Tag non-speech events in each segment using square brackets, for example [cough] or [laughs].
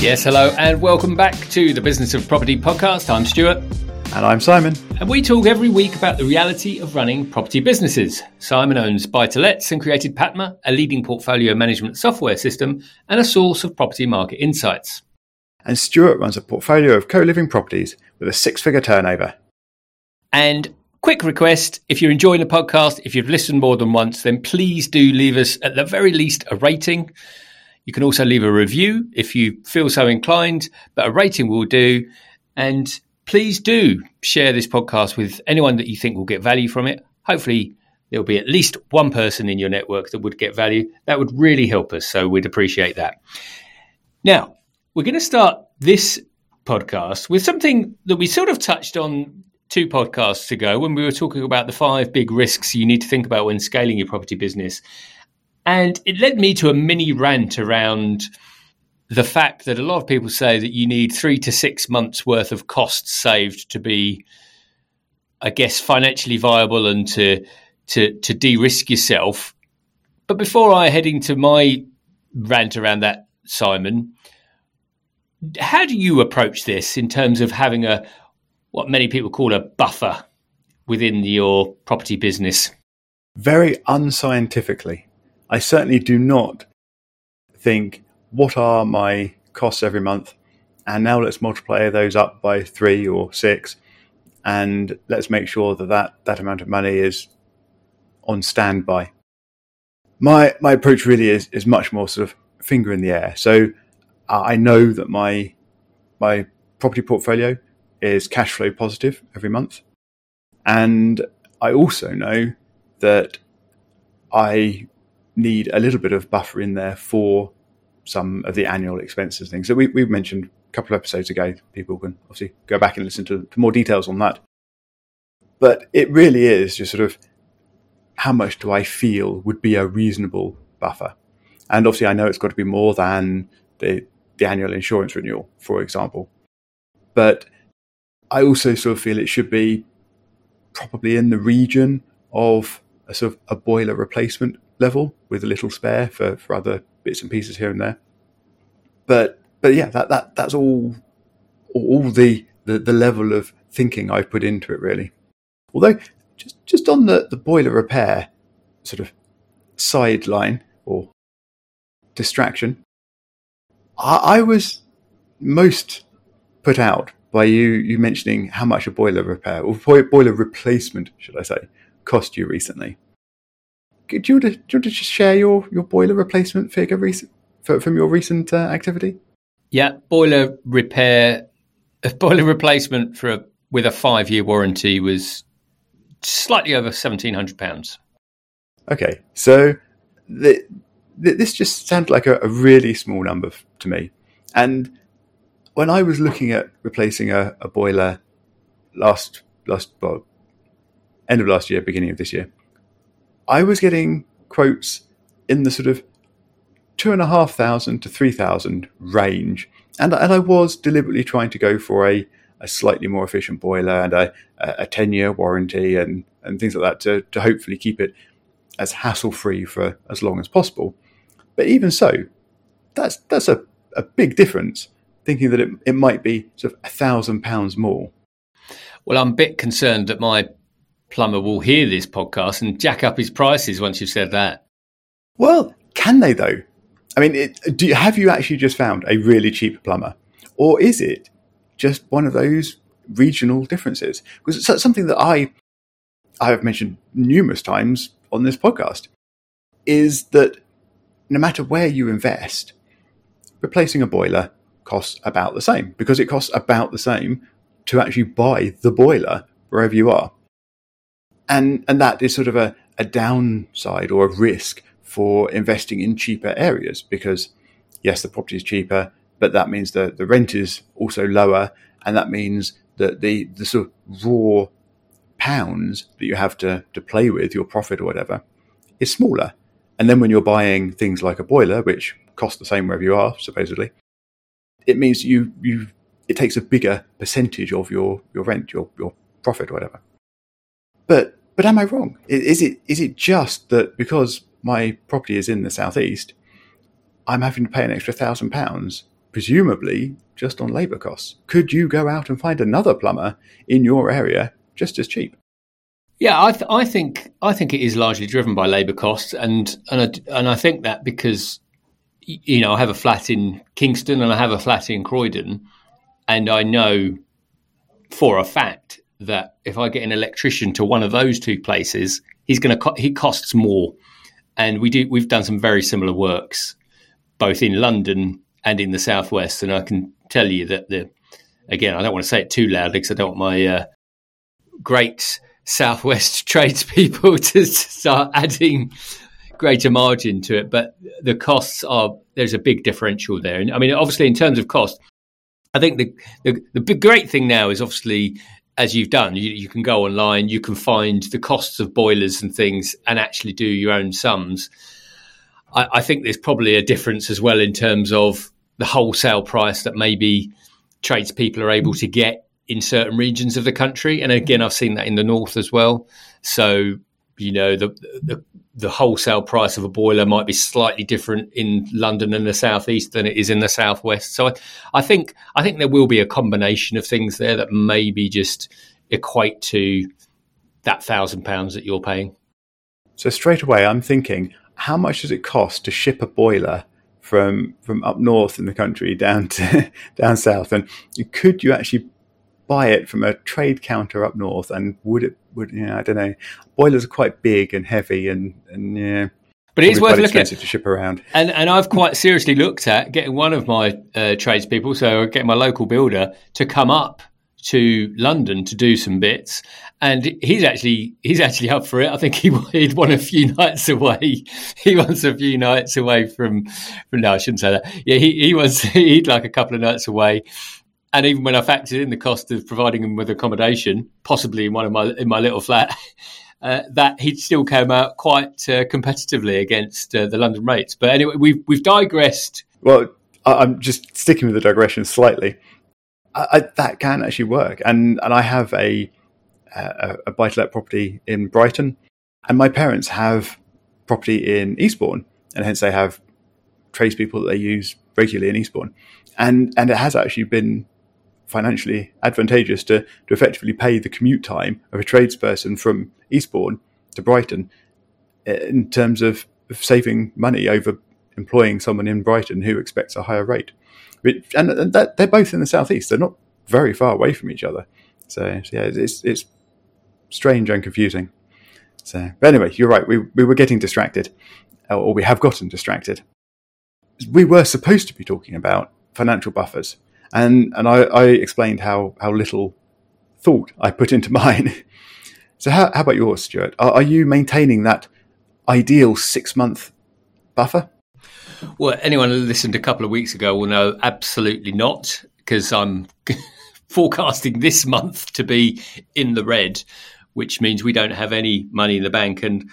Yes, hello, and welcome back to the Business of Property podcast. I'm Stuart. And I'm Simon. And we talk every week about the reality of running property businesses. Simon owns Buy to Lets and created PaTMa, a leading portfolio management software system and a source of property market insights. And Stuart runs a portfolio of co living properties with a six figure turnover. And quick request if you're enjoying the podcast, if you've listened more than once, then please do leave us at the very least a rating. You can also leave a review if you feel so inclined, but a rating will do. And please do share this podcast with anyone that you think will get value from it. Hopefully, there'll be at least one person in your network that would get value. That would really help us. So we'd appreciate that. Now, we're going to start this podcast with something that we sort of touched on two podcasts ago when we were talking about the five big risks you need to think about when scaling your property business. And it led me to a mini rant around the fact that a lot of people say that you need three to six months worth of costs saved to be, I guess, financially viable and to to to de-risk yourself. But before I head into my rant around that, Simon, how do you approach this in terms of having a what many people call a buffer within your property business? Very unscientifically. I certainly do not think what are my costs every month, and now let's multiply those up by three or six, and let's make sure that that, that amount of money is on standby. My my approach really is is much more sort of finger in the air. So uh, I know that my my property portfolio is cash flow positive every month, and I also know that I need a little bit of buffer in there for some of the annual expenses things. So we, we mentioned a couple of episodes ago. People can obviously go back and listen to, to more details on that. But it really is just sort of how much do I feel would be a reasonable buffer? And obviously, I know it's got to be more than the, the annual insurance renewal, for example. But I also sort of feel it should be probably in the region of a sort of a boiler replacement level with a little spare for, for other bits and pieces here and there. But but yeah, that, that that's all all the, the, the level of thinking I've put into it really. Although just just on the, the boiler repair sort of sideline or distraction, I, I was most put out by you you mentioning how much a boiler repair or boiler replacement, should I say, cost you recently do you, want to, do you want to just share your, your boiler replacement figure recent, for, from your recent uh, activity? Yeah, boiler repair, [laughs] a boiler replacement for a, with a five year warranty was slightly over seventeen hundred pounds. Okay, so the, the, this just sounded like a, a really small number to me, and when I was looking at replacing a, a boiler last last well, end of last year, beginning of this year, I was getting quotes in the sort of two and a half thousand to three thousand range, and and I was deliberately trying to go for a, a slightly more efficient boiler and a, a ten year warranty and and things like that to to hopefully keep it as hassle free for as long as possible. But even so, that's that's a, a big difference. Thinking that it, it might be sort of a thousand pounds more. Well, I'm a bit concerned that my plumber will hear this podcast and jack up his prices once you've said that. Well, can they though? I mean, it, do have you actually just found a really cheap plumber, or is it just one of those regional differences? Because it's something that I I have mentioned numerous times on this podcast is that no matter where you invest, replacing a boiler costs about the same because it costs about the same to actually buy the boiler wherever you are and and that is sort of a, a downside or a risk for investing in cheaper areas because yes, the property is cheaper, but that means that the rent is also lower, and that means that the the sort of raw pounds that you have to to play with, your profit or whatever, is smaller. And then when you're buying things like a boiler, which cost the same wherever you are, supposedly, it means you you it takes a bigger percentage of your your rent, your your profit or whatever. But but am I wrong? Is it is it just that because my property is in the southeast, I'm having to pay an extra thousand pounds presumably just on labour costs. Could you go out and find another plumber in your area just as cheap? Yeah, I, th- I think I think it is largely driven by labour costs, and and I, and I think that because you know I have a flat in Kingston and I have a flat in Croydon, and I know for a fact that if I get an electrician to one of those two places, he's going to co- he costs more, and we do we've done some very similar works, both in London and in the southwest, and I can tell you that the again I don't want to say it too loudly because I don't want my uh, great southwest [laughs] tradespeople [laughs] to start adding greater margin to it, but the costs are there's a big differential there. And I mean, obviously, in terms of cost, I think the the, the big, great thing now is obviously as you've done, you, you, can go online, you can find the costs of boilers and things, and actually do your own sums. I, I think there's probably a difference as well in terms of the wholesale price that maybe tradespeople are able to get in certain regions of the country, and again, I've seen that in the north as well. So you know the, the the wholesale price of a boiler might be slightly different in London and the southeast than it is in the southwest. So I, I think I think there will be a combination of things there that maybe just equate to that thousand pounds that you're paying. So straight away, I'm thinking, how much does it cost to ship a boiler from from up north in the country down to [laughs] down south? And could you actually buy it from a trade counter up north, and would it would you know, I don't know. Boilers are quite big and heavy, and and yeah. But it is worth looking at to ship around. And and I've quite seriously looked at getting one of my uh, tradespeople, so getting my local builder to come up to London to do some bits, and he's actually he's actually up for it. I think he he'd want a few nights away. [laughs] He wants a few nights away from from. No, I shouldn't say that. Yeah, he he wants [laughs] he'd like a couple of nights away and even when I factored in the cost of providing him with accommodation, possibly in one of my in my little flat, [laughs] uh, that he still came out quite uh, competitively against uh, the London rates. But anyway, we've we've digressed. Well, I'm just sticking with the digression slightly. I, I, that can actually work, and and I have a a, a buy to let property in Brighton, and my parents have property in Eastbourne, and hence they have tradespeople that they use regularly in Eastbourne, and and it has actually been financially advantageous to, to effectively pay the commute time of a tradesperson from Eastbourne to Brighton eh, in terms of, of saving money over employing someone in Brighton who expects a higher rate. And that, they're both in the southeast. They're not very far away from each other. So, so yeah, it's it's strange and confusing. So, but anyway, you're right. We we were getting distracted, or we have gotten distracted. We were supposed to be talking about financial buffers, and and I, I explained how how little thought I put into [laughs] mine. so how, how about yours, Stuart? Are, are you maintaining that ideal six month buffer? Well, anyone who listened a couple of weeks ago will know absolutely not, because I'm [laughs] forecasting this month to be in the red, which means we don't have any money in the bank. And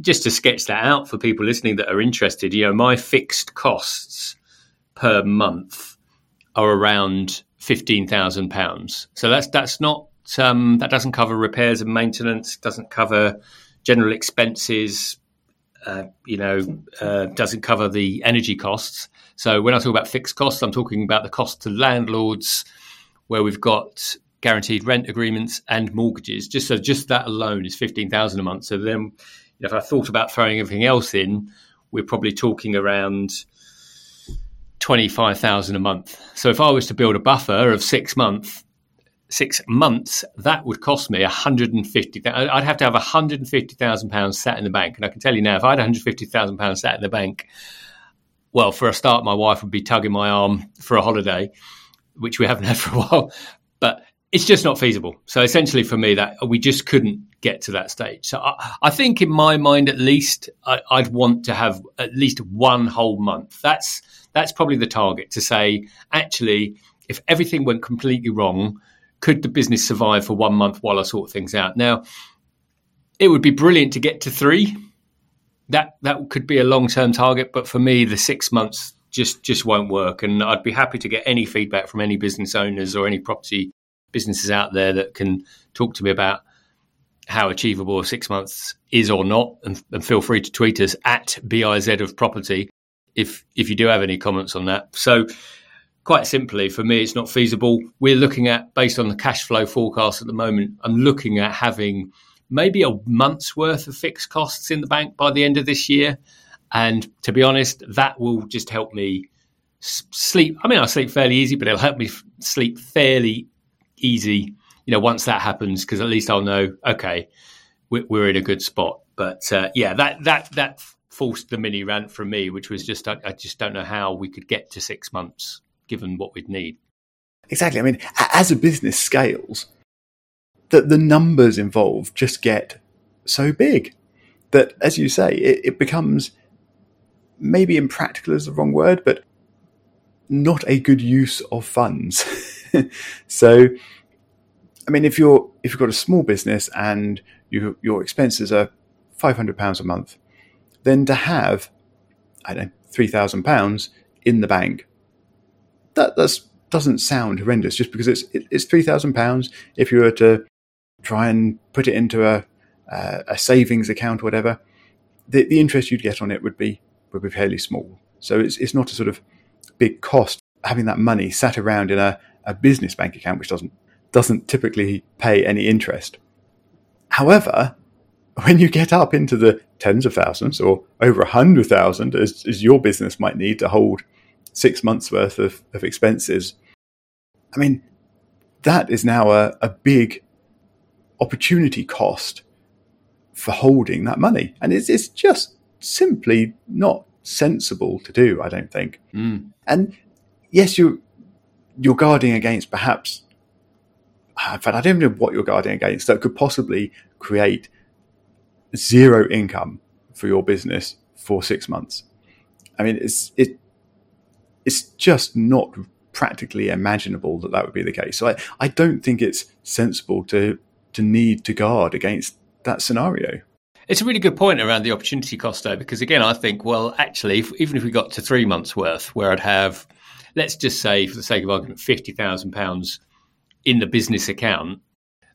just to sketch that out for people listening that are interested, you know, my fixed costs per month are around fifteen thousand pounds. So that's that's not um, that doesn't cover repairs and maintenance, doesn't cover general expenses, uh, you know, uh, doesn't cover the energy costs. So when I talk about fixed costs, I'm talking about the cost to landlords, where we've got guaranteed rent agreements and mortgages. Just so just that alone is fifteen thousand a month. So then, you know, if I thought about throwing everything else in, we're probably talking around 25,000 a month. So if I was to build a buffer of six months, six months, that would cost me 150. I'd have to have 150,000 pounds sat in the bank. And I can tell you now, if I had 150,000 pounds sat in the bank, well, for a start, my wife would be tugging my arm for a holiday, which we haven't had for a [laughs] while. But it's just not feasible. So essentially, for me, that we just couldn't get to that stage. So I, I think, in my mind, at least, I, I'd want to have at least one whole month. That's that's probably the target to say, actually, if everything went completely wrong, could the business survive for one month while I sort things out? Now, it would be brilliant to get to three. That that could be a long term target, but for me, the six months just just won't work. And I'd be happy to get any feedback from any business owners or any property businesses out there that can talk to me about how achievable six months is or not, and, and, feel free to tweet us at biz of property if if you do have any comments on that. So quite simply, for me, it's not feasible. We're looking at, based on the cash flow forecast at the moment, I'm looking at having maybe a month's worth of fixed costs in the bank by the end of this year. And to be honest, that will just help me sleep. I mean, I sleep fairly easy, but it'll help me sleep fairly easy, you know, once that happens, because at least I'll know, okay, we're, in a good spot. But uh, yeah, that, that, that forced the mini rant from me, which was just, I, I just don't know how we could get to six months given what we'd need. Exactly. I mean, as a business scales, that the numbers involved just get so big that, as you say, it, it becomes maybe impractical is the wrong word, but not a good use of funds. [laughs] [laughs] so, I mean, if you're if you've got a small business and you, your expenses are five hundred pounds a month, then to have I don't know three thousand pounds in the bank that that's, doesn't sound horrendous just because it's it, it's three thousand pounds. If you were to try and put it into a uh, a savings account or whatever, the, the interest you'd get on it would be would be fairly small. So it's it's not a sort of big cost having that money sat around in a, a business bank account which doesn't doesn't typically pay any interest. However, when you get up into the tens of thousands or over a hundred thousand, as, as your business might need to hold six months worth of, of expenses. I mean, that is now a, a big opportunity cost for holding that money. And it's, it's just simply not sensible to do, I don't think. Mm. And yes, you, you're guarding against perhaps, uh, in fact, I don't know what you're guarding against that could possibly create zero income for your business for six months. I mean, it's, it, it's just not practically imaginable that that would be the case. So I, I don't think it's sensible to to need to guard against that scenario. It's a really good point around the opportunity cost, though, because again, I think, well, actually, if, even if we got to three months' worth, where I'd have, let's just say, for the sake of argument, fifty thousand pounds in the business account,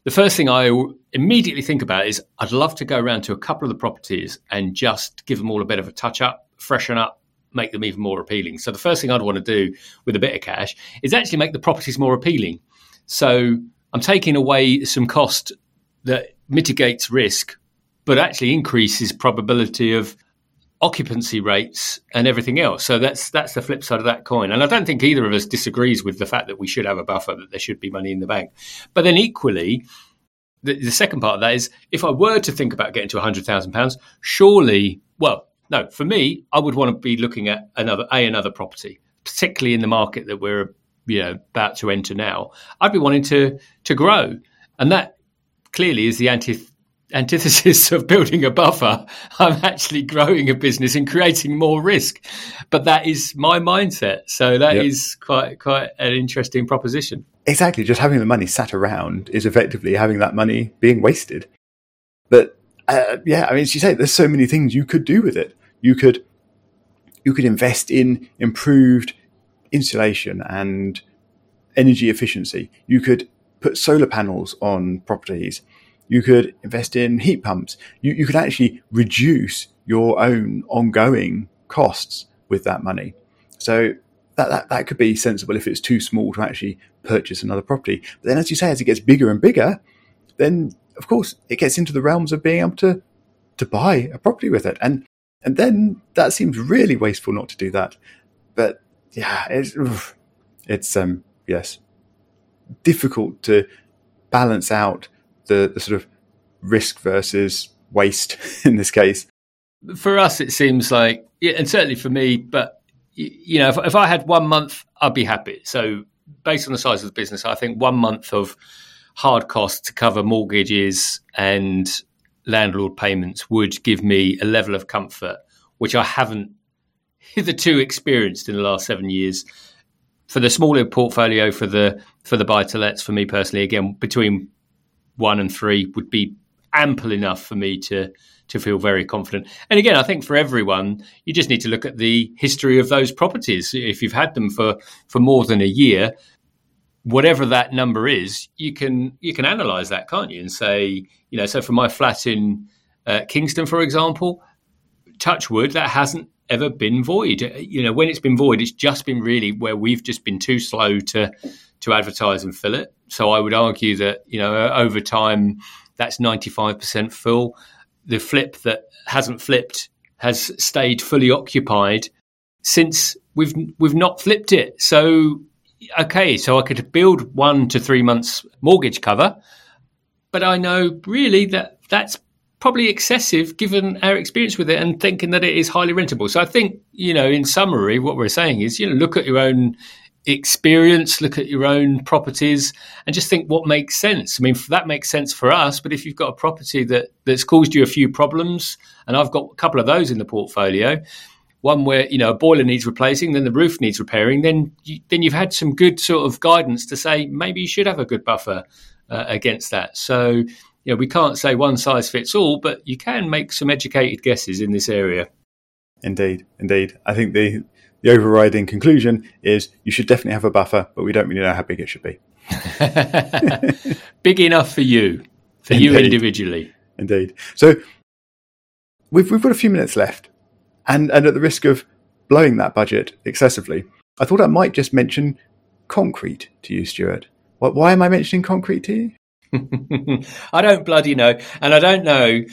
the first thing I immediately think about is I'd love to go around to a couple of the properties and just give them all a bit of a touch up, freshen up, make them even more appealing. So the first thing I'd want to do with a bit of cash is actually make the properties more appealing. So I'm taking away some cost that mitigates risk, but actually increases probability of occupancy rates and everything else. So that's that's the flip side of that coin. And I don't think either of us disagrees with the fact that we should have a buffer, that there should be money in the bank. But then equally, the, the second part of that is if I were to think about getting to £100,000, surely, well, no, for me, I would want to be looking at another a another property, particularly in the market that we're you know about to enter now. I'd be wanting to to grow, and that clearly is the anti antithesis of building a buffer. I'm actually growing a business and creating more risk, but that is my mindset. So that yep. is quite quite an interesting proposition. Exactly, just having the money sat around is effectively having that money being wasted. But uh, yeah, I mean, as you say, there's so many things you could do with it. You could you could invest in improved insulation and energy efficiency. You could put solar panels on properties. You could invest in heat pumps. You, you could actually reduce your own ongoing costs with that money. So that, that, that could be sensible if it's too small to actually purchase another property. But then, as you say, as it gets bigger and bigger, then of course, it gets into the realms of being able to to buy a property with it, and and then that seems really wasteful not to do that. But yeah, it's it's um yes difficult to balance out the, the sort of risk versus waste [laughs] in this case. For us, it seems like, yeah, and certainly for me, but you know, if, if I had one month, I'd be happy. So based on the size of the business, I think one month of hard costs to cover mortgages and landlord payments would give me a level of comfort which I haven't hitherto experienced in the last seven years. For the smaller portfolio, for the for the buy to lets, for me personally, again between one and three would be ample enough for me to to feel very confident. And again, I think for everyone, you just need to look at the history of those properties. If you've had them for for more than a year, whatever that number is, you can you can analyze that, can't you? And say, you know, so for my flat in uh, Kingston, for example, touch wood, that hasn't ever been void. You know, when it's been void, it's just been really where we've just been too slow to to advertise and fill it. So I would argue that you know over time that's ninety five percent full. The flip that hasn't flipped has stayed fully occupied since we've we've not flipped it. So okay, so I could build one to three months mortgage cover, but I know really that that's probably excessive given our experience with it and thinking that it is highly rentable. So I think, you know, in summary, what we're saying is, you know, look at your own experience, look at your own properties and just think what makes sense. I mean, that makes sense for us, but if you've got a property that, that's caused you a few problems, and I've got a couple of those in the portfolio, one where, you know, a boiler needs replacing, then the roof needs repairing, then, you, then you've had some good sort of guidance to say maybe you should have a good buffer uh, against that. So, you know, we can't say one size fits all, but you can make some educated guesses in this area. Indeed, indeed. I think the the overriding conclusion is you should definitely have a buffer, but we don't really know how big it should be. [laughs] big enough for you, for Indeed. you individually. Indeed. So we've we've got a few minutes left, and and at the risk of blowing that budget excessively, I thought I might just mention concrete to you, Stuart. Why am I mentioning concrete to you? [laughs] I don't bloody know, and I don't know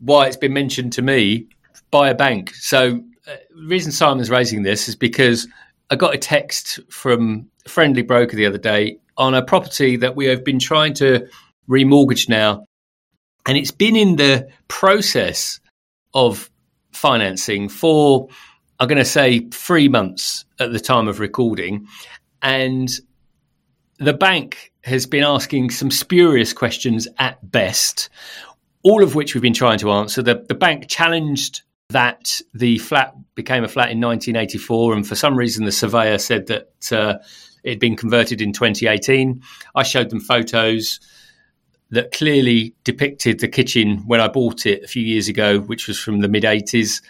why it's been mentioned to me by a bank. So, the reason Simon's raising this is because I got a text from a friendly broker the other day on a property that we have been trying to remortgage now, and it's been in the process of financing for I'm going to say three months at the time of recording, and the bank has been asking some spurious questions at best, all of which we've been trying to answer. The, the bank challenged that the flat became a flat in 1984, and for some reason the surveyor said that uh, it had been converted in 2018. I showed them photos that clearly depicted the kitchen when I bought it a few years ago, which was from the mid 80s.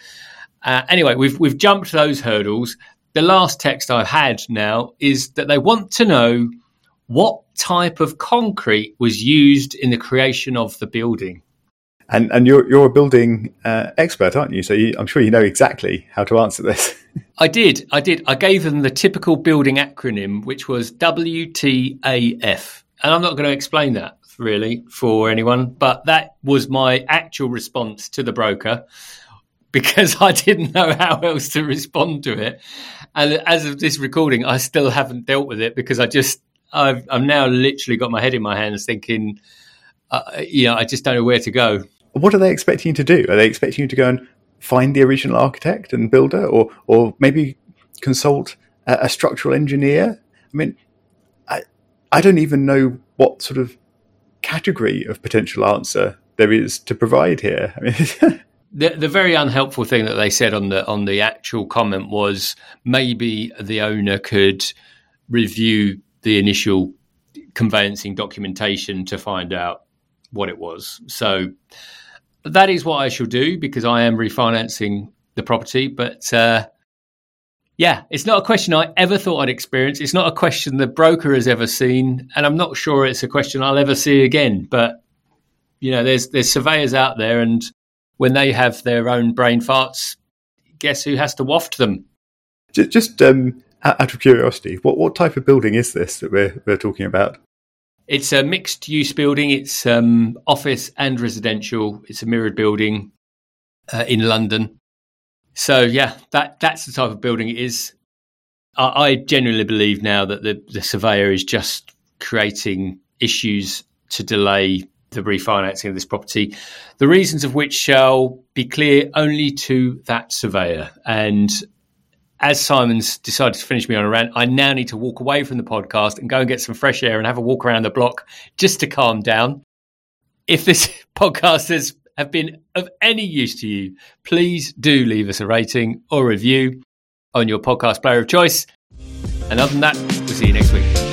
Uh, anyway, we've we've jumped those hurdles. The last text I've had now is that they want to know what type of concrete was used in the creation of the building? And and you're you're a building uh, expert, aren't you? So you, I'm sure you know exactly how to answer this. [laughs] I did, I did. I gave them the typical building acronym, which was WTAF, and I'm not going to explain that really for anyone, but that was my actual response to the broker [laughs] because I didn't know how else to respond to it. And as of this recording, I still haven't dealt with it because I just I've, I've now literally got my head in my hands thinking, uh, you know, I just don't know where to go. What are they expecting you to do? Are they expecting you to go and find the original architect and builder, or or maybe consult a, a structural engineer? I mean, I I don't even know what sort of category of potential answer there is to provide here. I mean. [laughs] the, the very unhelpful thing that they said on the on the actual comment was maybe the owner could review the initial conveyancing documentation to find out what it was. So that is what I shall do because I am refinancing the property. But uh, yeah, it's not a question I ever thought I'd experience. It's not a question the broker has ever seen, and I'm not sure it's a question I'll ever see again. But you know, there's there's surveyors out there, and when they have their own brain farts, guess who has to waft them? Just um, out of curiosity, what, what type of building is this that we're, we're talking about? It's a mixed use building. It's um, office and residential. It's a mirrored building uh, in London. So yeah, that that's the type of building it is. I, I genuinely believe now that the, the surveyor is just creating issues to delay the refinancing of this property, the reasons of which shall be clear only to that surveyor. And as Simon's decided to finish me on a rant, I now need to walk away from the podcast and go and get some fresh air and have a walk around the block just to calm down. If this [laughs] podcast has have been of any use to you, please do leave us a rating or review on your podcast player of choice. And other than that, we'll see you next week.